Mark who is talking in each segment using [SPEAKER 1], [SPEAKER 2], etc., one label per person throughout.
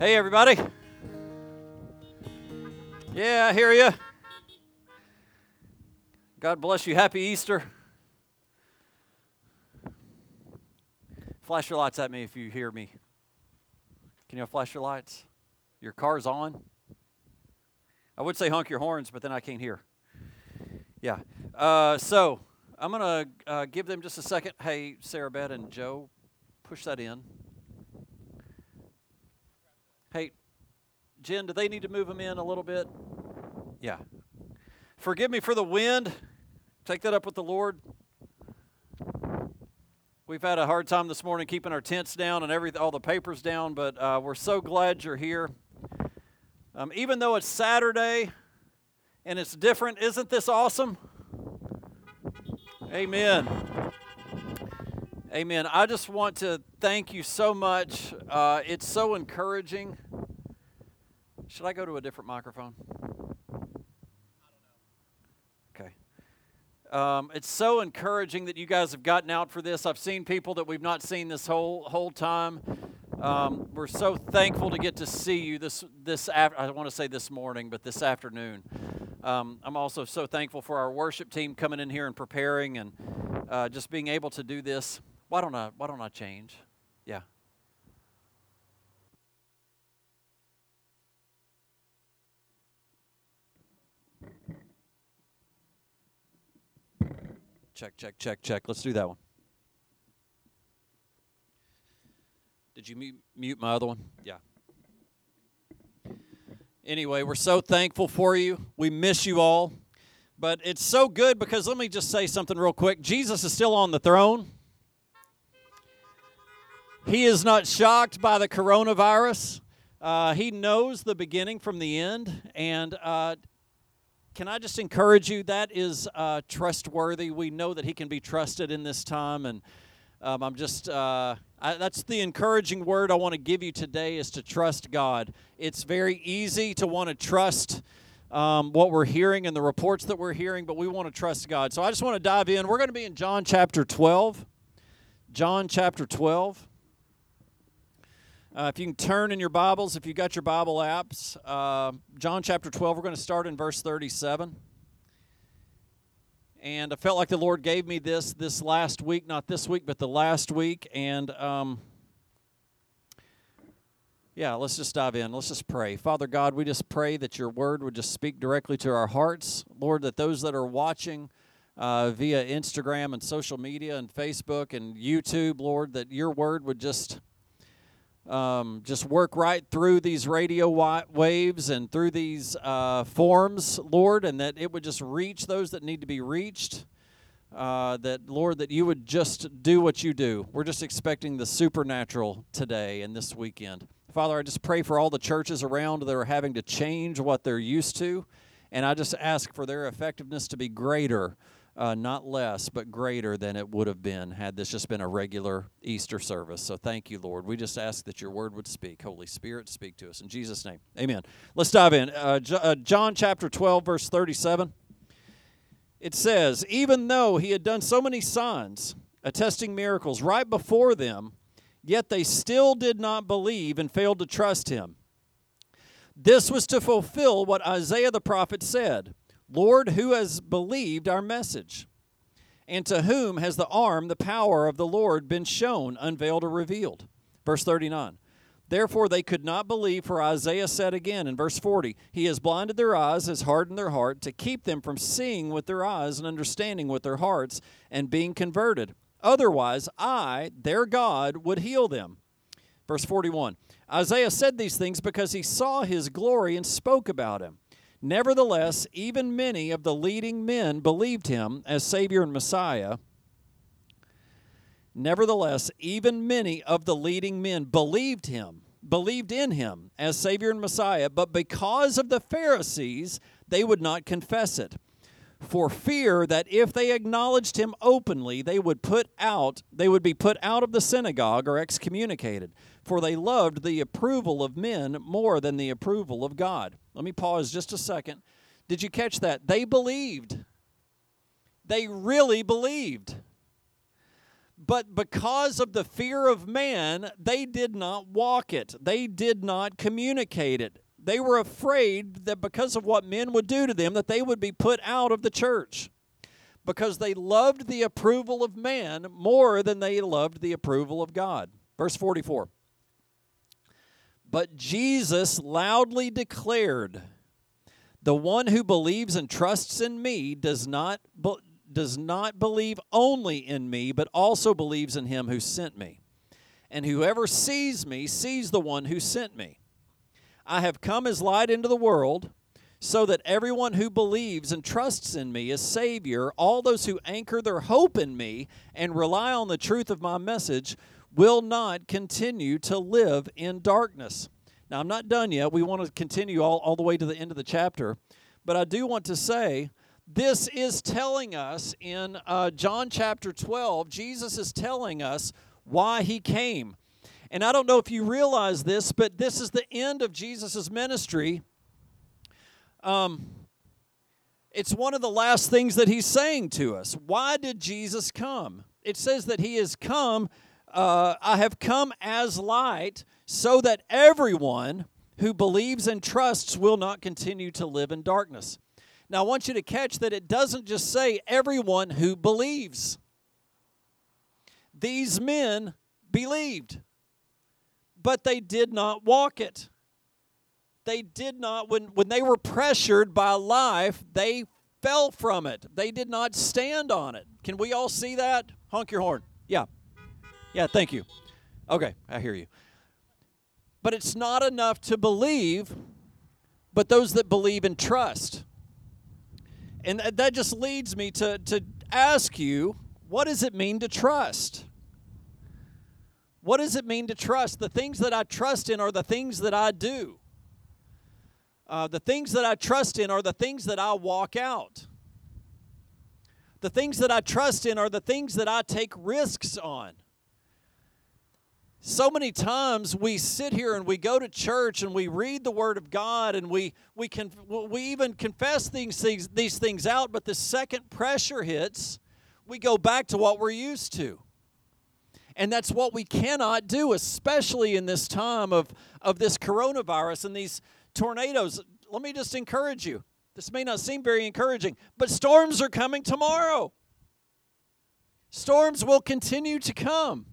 [SPEAKER 1] Hey, everybody. Yeah, I hear you. God bless you. Happy Easter. Flash your lights at me if you hear me. Can you flash your lights? Your car's on? I would say honk your horns, but then I can't hear. Yeah. Uh, so I'm going to uh, give them just a second. Hey, Sarah Beth and Joe, push that in. Hey, Jen, do they need to move them in a little bit? Yeah. Forgive me for the wind. Take that up with the Lord. We've had a hard time this morning keeping our tents down and every all the papers down, but uh, we're so glad you're here. Um, even though it's Saturday and it's different, isn't this awesome? Amen. Amen. I just want to thank you so much. Uh, it's so encouraging. Should I go to a different microphone? Okay. Um, it's so encouraging that you guys have gotten out for this. I've seen people that we've not seen this whole whole time. Um, we're so thankful to get to see you this this af- I want to say this morning, but this afternoon. Um, I'm also so thankful for our worship team coming in here and preparing and uh, just being able to do this. Why don't I? Why don't I change? Yeah. Check, check, check, check. Let's do that one. Did you mute, my other one? Yeah. Anyway, we're so thankful for you. We miss you all. But it's so good because let me just say something real quick. Jesus is still on the throne. He is not shocked by the coronavirus. Uh, he knows the beginning from the end. And uh, can I just encourage you? That is uh, trustworthy. We know that He can be trusted in this time. And um, I'm just, uh, I, that's the encouraging word I want to give you today is to trust God. It's very easy to want to trust. Um, what we're hearing and the reports that we're hearing, but we want to trust God. So I just want to dive in. We're going to be in John chapter 12. John chapter 12. Uh, if you can turn in your Bibles, if you got your Bible apps, uh, John chapter 12, we're going to start in verse 37. And I felt like the Lord gave me this this last week, not this week, but the last week. And um, yeah, let's just dive in. Let's just pray. Father God, we just pray that your word would just speak directly to our hearts. Lord, that those that are watching uh, via Instagram and social media and Facebook and YouTube, Lord, that your word would just um, just work right through these radio waves and through these uh, forms, Lord, and that it would just reach those that need to be reached. Uh, that, Lord, that you would just do what you do. We're just expecting the supernatural today and this weekend. Father, I just pray for all the churches around that are having to change what they're used to, and I just ask for their effectiveness to be greater uh, not less, but greater than it would have been had this just been a regular Easter service. So thank you, Lord. We just ask that your word would speak. Holy Spirit, speak to us. In Jesus' name, amen. Let's dive in. Uh, uh, John chapter 12, verse 37. It says, Even though he had done so many signs, attesting miracles right before them, yet they still did not believe and failed to trust him. This was to fulfill what Isaiah the prophet said. Lord, who has believed our message? And to whom has the arm, the power of the Lord been shown, unveiled, or revealed? Verse 39. Therefore they could not believe, for Isaiah said again in verse 40, He has blinded their eyes, has hardened their heart, to keep them from seeing with their eyes and understanding with their hearts, and being converted. Otherwise, I, their God, would heal them. Verse 41. Isaiah said these things because he saw his glory and spoke about him. Nevertheless, even many of the leading men believed him as Savior and Messiah. Nevertheless, even many of the leading men believed him, believed in him as Savior and Messiah, but because of the Pharisees, they would not confess it. For fear that if they acknowledged him openly, they would put out, they would be put out of the synagogue or excommunicated for they loved the approval of men more than the approval of God. Let me pause just a second. Did you catch that? They believed. They really believed. But because of the fear of man, they did not walk it. They did not communicate it. They were afraid that because of what men would do to them that they would be put out of the church. Because they loved the approval of man more than they loved the approval of God. Verse 44. But Jesus loudly declared, "The one who believes and trusts in me does not does not believe only in me, but also believes in him who sent me. And whoever sees me sees the one who sent me. I have come as light into the world, so that everyone who believes and trusts in me as Savior, all those who anchor their hope in me and rely on the truth of my message, will not continue to live in darkness. Now, I'm not done yet. We want to continue all, all the way to the end of the chapter. But I do want to say this is telling us in uh, John chapter 12, Jesus is telling us why he came. And I don't know if you realize this, but this is the end of Jesus' ministry. Um, it's one of the last things that he's saying to us. Why did Jesus come? It says that he has come, uh, I have come as light so that everyone who believes and trusts will not continue to live in darkness. Now, I want you to catch that it doesn't just say everyone who believes. These men believed, but they did not walk it. They did not, when, when they were pressured by life, they fell from it. They did not stand on it. Can we all see that? Honk your horn. Yeah. Yeah, thank you. Okay, I hear you. But it's not enough to believe, but those that believe and trust. And that just leads me to, to ask you what does it mean to trust? What does it mean to trust? The things that I trust in are the things that I do. Uh, the things that I trust in are the things that I walk out. The things that I trust in are the things that I take risks on so many times we sit here and we go to church and we read the word of god and we we can we even confess these these things out but the second pressure hits we go back to what we're used to and that's what we cannot do especially in this time of of this coronavirus and these tornadoes. Let me just encourage you. This may not seem very encouraging but storms are coming tomorrow. Storms will continue to come.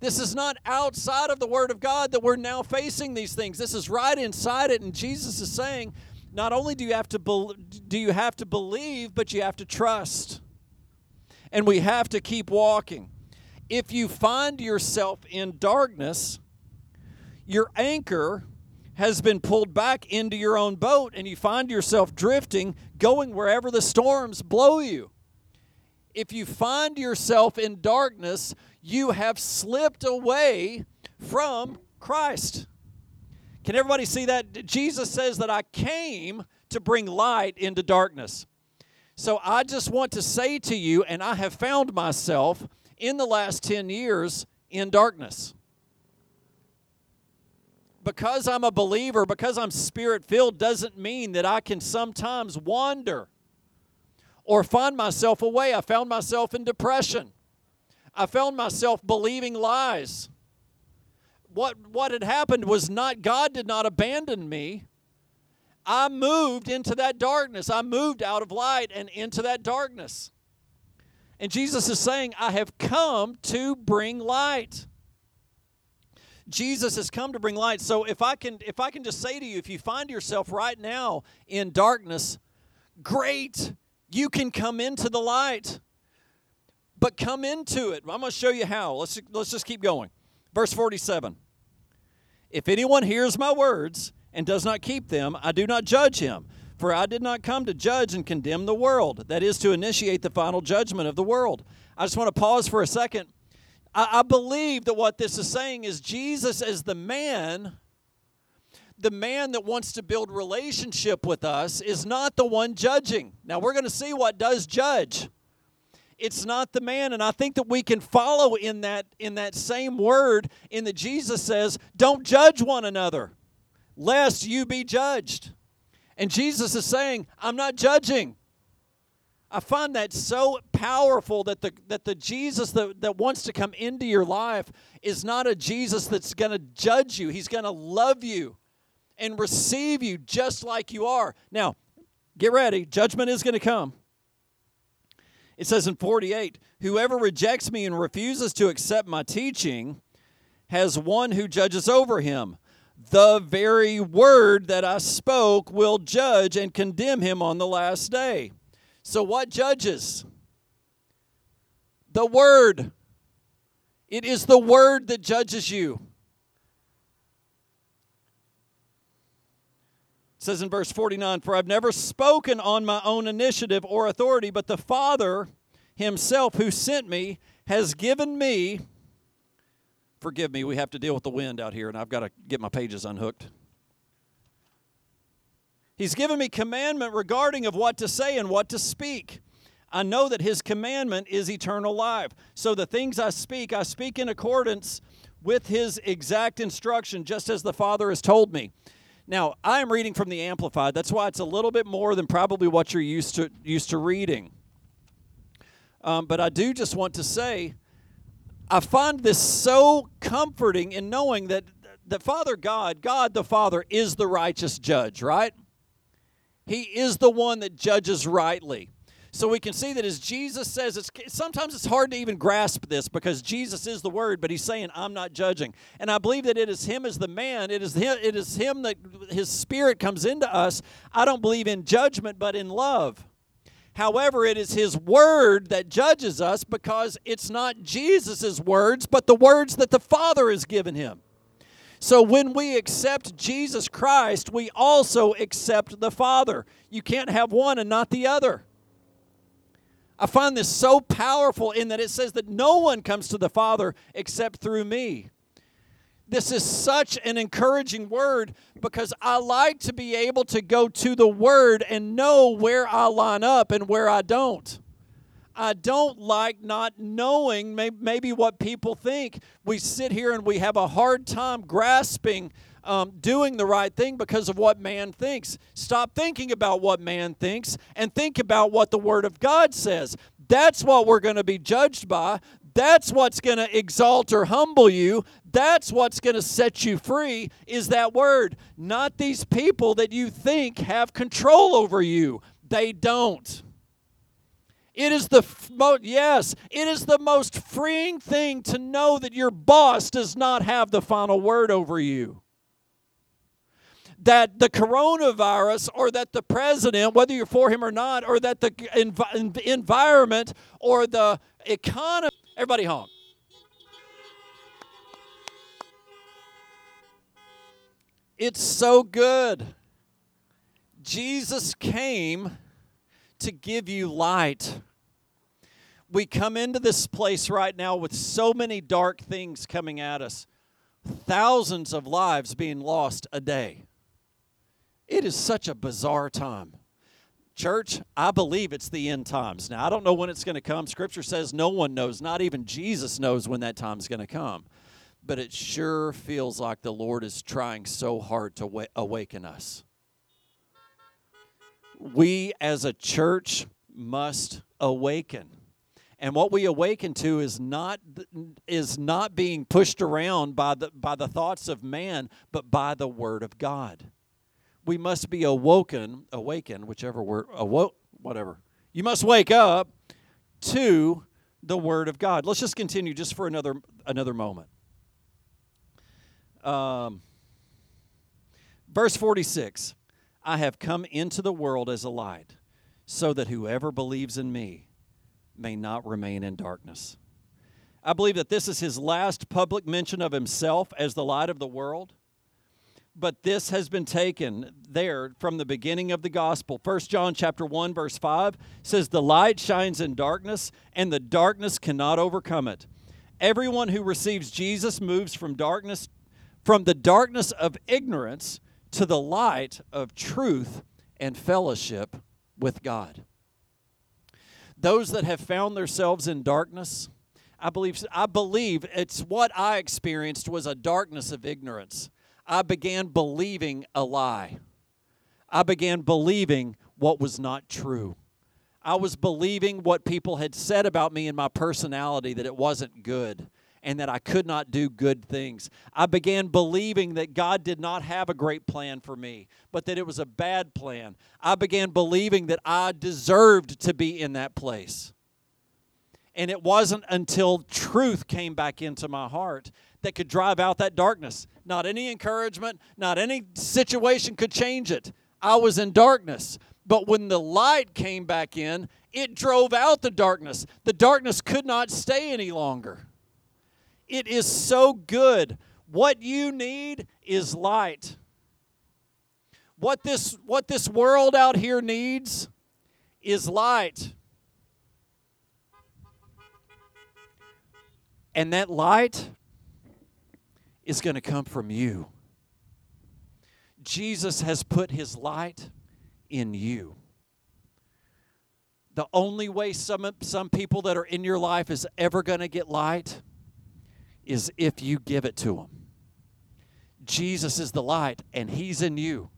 [SPEAKER 1] This is not outside of the Word of God that we're now facing these things. This is right inside it, and Jesus is saying, not only do you have to be, do you have to believe, but you have to trust, and we have to keep walking. If you find yourself in darkness, your anchor has been pulled back into your own boat, and you find yourself drifting, going wherever the storms blow you. If you find yourself in darkness, you have slipped away from Christ. Can everybody see that? Jesus says that I came to bring light into darkness. So I just want to say to you, and I have found myself in the last 10 years in darkness. Because I'm a believer, because I'm spirit filled, doesn't mean that I can sometimes wander or find myself away. I found myself in depression. I found myself believing lies. What, what had happened was not, God did not abandon me. I moved into that darkness. I moved out of light and into that darkness. And Jesus is saying, I have come to bring light. Jesus has come to bring light. So if I can if I can just say to you if you find yourself right now in darkness, great. You can come into the light but come into it. I'm going to show you how. Let's, let's just keep going. Verse 47 If anyone hears my words and does not keep them, I do not judge him. For I did not come to judge and condemn the world, that is, to initiate the final judgment of the world. I just want to pause for a second. I, I believe that what this is saying is Jesus, as the man, the man that wants to build relationship with us, is not the one judging. Now, we're going to see what does judge it's not the man and i think that we can follow in that in that same word in that jesus says don't judge one another lest you be judged and jesus is saying i'm not judging i find that so powerful that the that the Jesus that, that wants to come into your life is not a Jesus that's going to judge you. He's going to love you and receive you just like you are. Now, get ready. Judgment is going to come. It says in 48, whoever rejects me and refuses to accept my teaching has one who judges over him. The very word that I spoke will judge and condemn him on the last day. So, what judges? The word. It is the word that judges you. It says in verse 49 For I've never spoken on my own initiative or authority, but the Father himself who sent me has given me Forgive me, we have to deal with the wind out here, and I've got to get my pages unhooked. He's given me commandment regarding of what to say and what to speak. I know that his commandment is eternal life. So the things I speak, I speak in accordance with his exact instruction, just as the Father has told me. Now, I am reading from the Amplified. That's why it's a little bit more than probably what you're used to used to reading. Um, but I do just want to say I find this so comforting in knowing that the Father God, God the Father, is the righteous judge, right? He is the one that judges rightly. So we can see that as Jesus says, it's sometimes it's hard to even grasp this because Jesus is the Word, but He's saying, "I'm not judging." And I believe that it is Him as the man. It is Him. It is Him that His Spirit comes into us. I don't believe in judgment, but in love. However, it is His Word that judges us because it's not Jesus' words, but the words that the Father has given Him. So when we accept Jesus Christ, we also accept the Father. You can't have one and not the other. I find this so powerful in that it says that no one comes to the Father except through me. This is such an encouraging word because I like to be able to go to the word and know where I line up and where I don't. I don't like not knowing maybe what people think. We sit here and we have a hard time grasping um, doing the right thing because of what man thinks. Stop thinking about what man thinks and think about what the Word of God says. That's what we're going to be judged by. That's what's going to exalt or humble you. That's what's going to set you free is that word, not these people that you think have control over you. They don't. It is the most, yes, it is the most freeing thing to know that your boss does not have the final word over you. That the coronavirus or that the president, whether you're for him or not, or that the env- environment or the economy, everybody home. It's so good. Jesus came to give you light. We come into this place right now with so many dark things coming at us, thousands of lives being lost a day. It is such a bizarre time. Church, I believe it's the end times. Now, I don't know when it's going to come. Scripture says no one knows, not even Jesus knows when that time's going to come but it sure feels like the Lord is trying so hard to awaken us. We as a church must awaken. And what we awaken to is not is not being pushed around by the by the thoughts of man, but by the word of God. We must be awoken, awakened, whichever word, awoke, whatever. You must wake up to the word of God. Let's just continue just for another another moment. Um, verse 46 I have come into the world as a light, so that whoever believes in me may not remain in darkness. I believe that this is his last public mention of himself as the light of the world. But this has been taken there from the beginning of the gospel. 1 John chapter 1 verse 5 says the light shines in darkness and the darkness cannot overcome it. Everyone who receives Jesus moves from darkness from the darkness of ignorance to the light of truth and fellowship with God. Those that have found themselves in darkness, I believe I believe it's what I experienced was a darkness of ignorance. I began believing a lie. I began believing what was not true. I was believing what people had said about me and my personality that it wasn't good and that I could not do good things. I began believing that God did not have a great plan for me, but that it was a bad plan. I began believing that I deserved to be in that place. And it wasn't until truth came back into my heart that could drive out that darkness. Not any encouragement, not any situation could change it. I was in darkness. But when the light came back in, it drove out the darkness. The darkness could not stay any longer. It is so good. What you need is light. What this, what this world out here needs is light. And that light is going to come from you. Jesus has put his light in you. The only way some, some people that are in your life is ever going to get light is if you give it to them. Jesus is the light, and He's in you.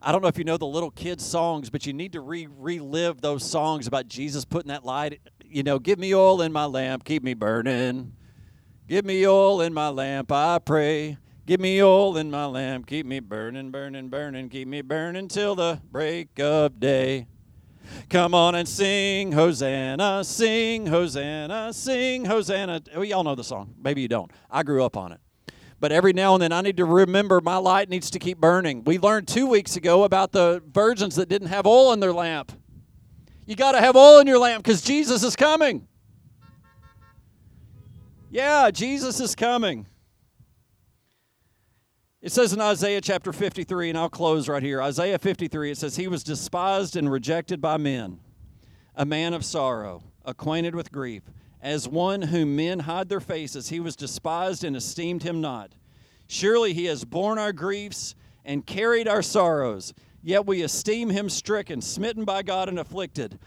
[SPEAKER 1] I don't know if you know the little kids' songs, but you need to re- relive those songs about Jesus putting that light. You know, give me oil in my lamp, keep me burning. Give me oil in my lamp, I pray. Give me oil in my lamp, keep me burning, burning, burning, keep me burning till the break of day. Come on and sing Hosanna, sing Hosanna, sing Hosanna. We all know the song. Maybe you don't. I grew up on it. But every now and then I need to remember my light needs to keep burning. We learned two weeks ago about the virgins that didn't have oil in their lamp. You got to have oil in your lamp because Jesus is coming. Yeah, Jesus is coming. It says in Isaiah chapter 53, and I'll close right here. Isaiah 53, it says, He was despised and rejected by men, a man of sorrow, acquainted with grief. As one whom men hide their faces, he was despised and esteemed him not. Surely he has borne our griefs and carried our sorrows, yet we esteem him stricken, smitten by God, and afflicted.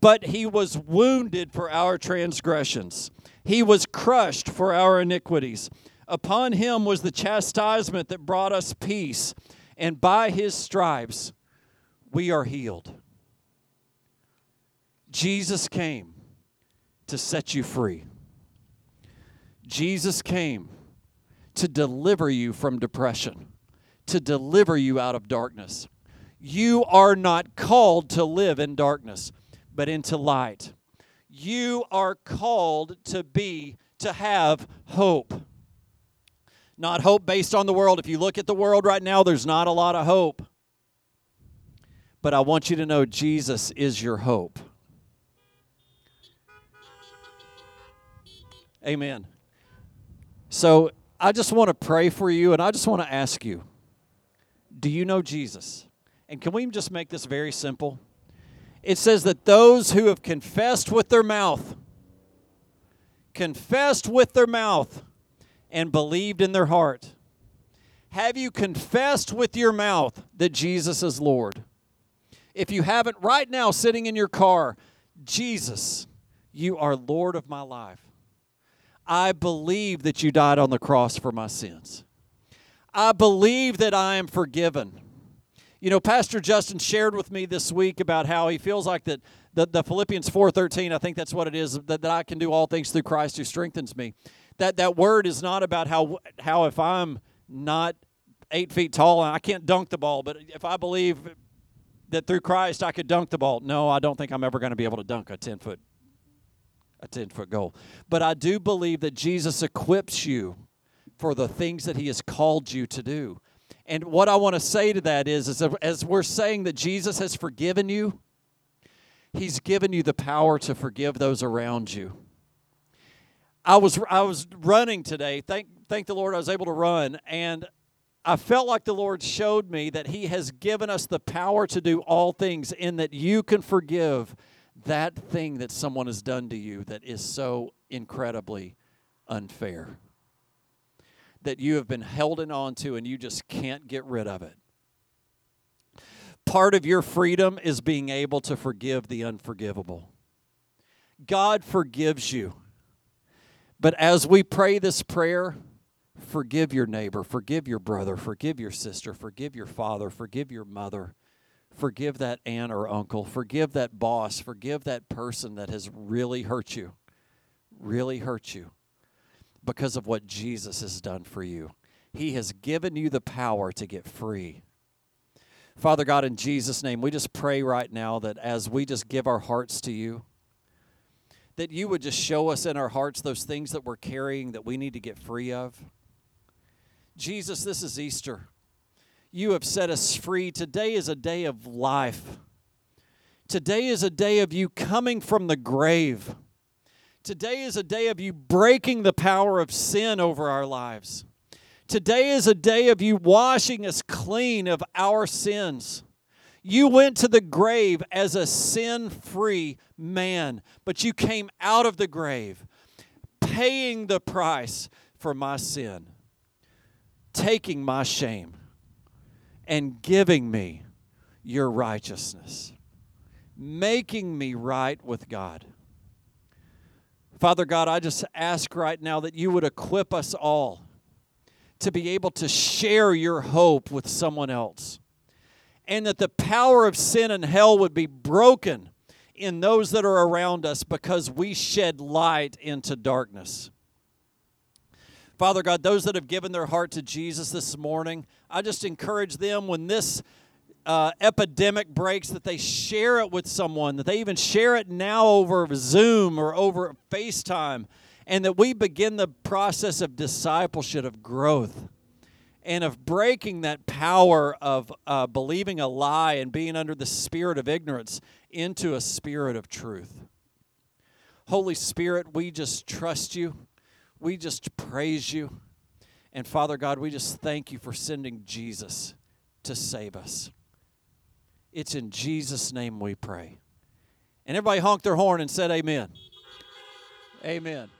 [SPEAKER 1] But he was wounded for our transgressions he was crushed for our iniquities. Upon him was the chastisement that brought us peace, and by his stripes we are healed. Jesus came to set you free. Jesus came to deliver you from depression, to deliver you out of darkness. You are not called to live in darkness, but into light you are called to be, to have hope. Not hope based on the world. If you look at the world right now, there's not a lot of hope. But I want you to know Jesus is your hope. Amen. So I just want to pray for you and I just want to ask you do you know Jesus? And can we just make this very simple? It says that those who have confessed with their mouth, confessed with their mouth, and believed in their heart. Have you confessed with your mouth that Jesus is Lord? If you haven't, right now, sitting in your car, Jesus, you are Lord of my life. I believe that you died on the cross for my sins. I believe that I am forgiven. You know, Pastor Justin shared with me this week about how he feels like that the, the Philippians 4.13, I think that's what it is, that, that I can do all things through Christ who strengthens me. That that word is not about how how if I'm not eight feet tall and I can't dunk the ball, but if I believe that through Christ I could dunk the ball, no, I don't think I'm ever going to be able to dunk a 10 foot a 10 foot goal. But I do believe that Jesus equips you for the things that he has called you to do. And what I want to say to that is, is as we're saying that Jesus has forgiven you, He's given you the power to forgive those around you. I was I was running today. Thank thank the Lord I was able to run and I felt like the Lord showed me that He has given us the power to do all things in that you can forgive that thing that someone has done to you that is so incredibly unfair that you have been holding on to and you just can't get rid of it. Part of your freedom is being able to forgive the unforgivable. God forgives you. But as we pray this prayer, forgive your neighbor, forgive your brother, forgive your sister, forgive your father, forgive your mother, Forgive that aunt or uncle. Forgive that boss. Forgive that person that has really hurt you, really hurt you because of what Jesus has done for you. He has given you the power to get free. Father God, in Jesus' name, we just pray right now that as we just give our hearts to you, that you would just show us in our hearts those things that we're carrying that we need to get free of. Jesus, this is Easter. You have set us free. Today is a day of life. Today is a day of you coming from the grave. Today is a day of you breaking the power of sin over our lives. Today is a day of you washing us clean of our sins. You went to the grave as a sin free man, but you came out of the grave paying the price for my sin, taking my shame, and giving me your righteousness, making me right with God. Father God, I just ask right now that you would equip us all to be able to share your hope with someone else. And that the power of sin and hell would be broken in those that are around us because we shed light into darkness. Father God, those that have given their heart to Jesus this morning, I just encourage them when this uh, epidemic breaks that they share it with someone, that they even share it now over Zoom or over FaceTime and that we begin the process of discipleship, of growth, and of breaking that power of uh, believing a lie and being under the spirit of ignorance into a spirit of truth. Holy Spirit, we just trust you. We just praise you. And Father God, we just thank you for sending Jesus to save us. It's in Jesus' name we pray. And everybody honked their horn and said, Amen. Amen.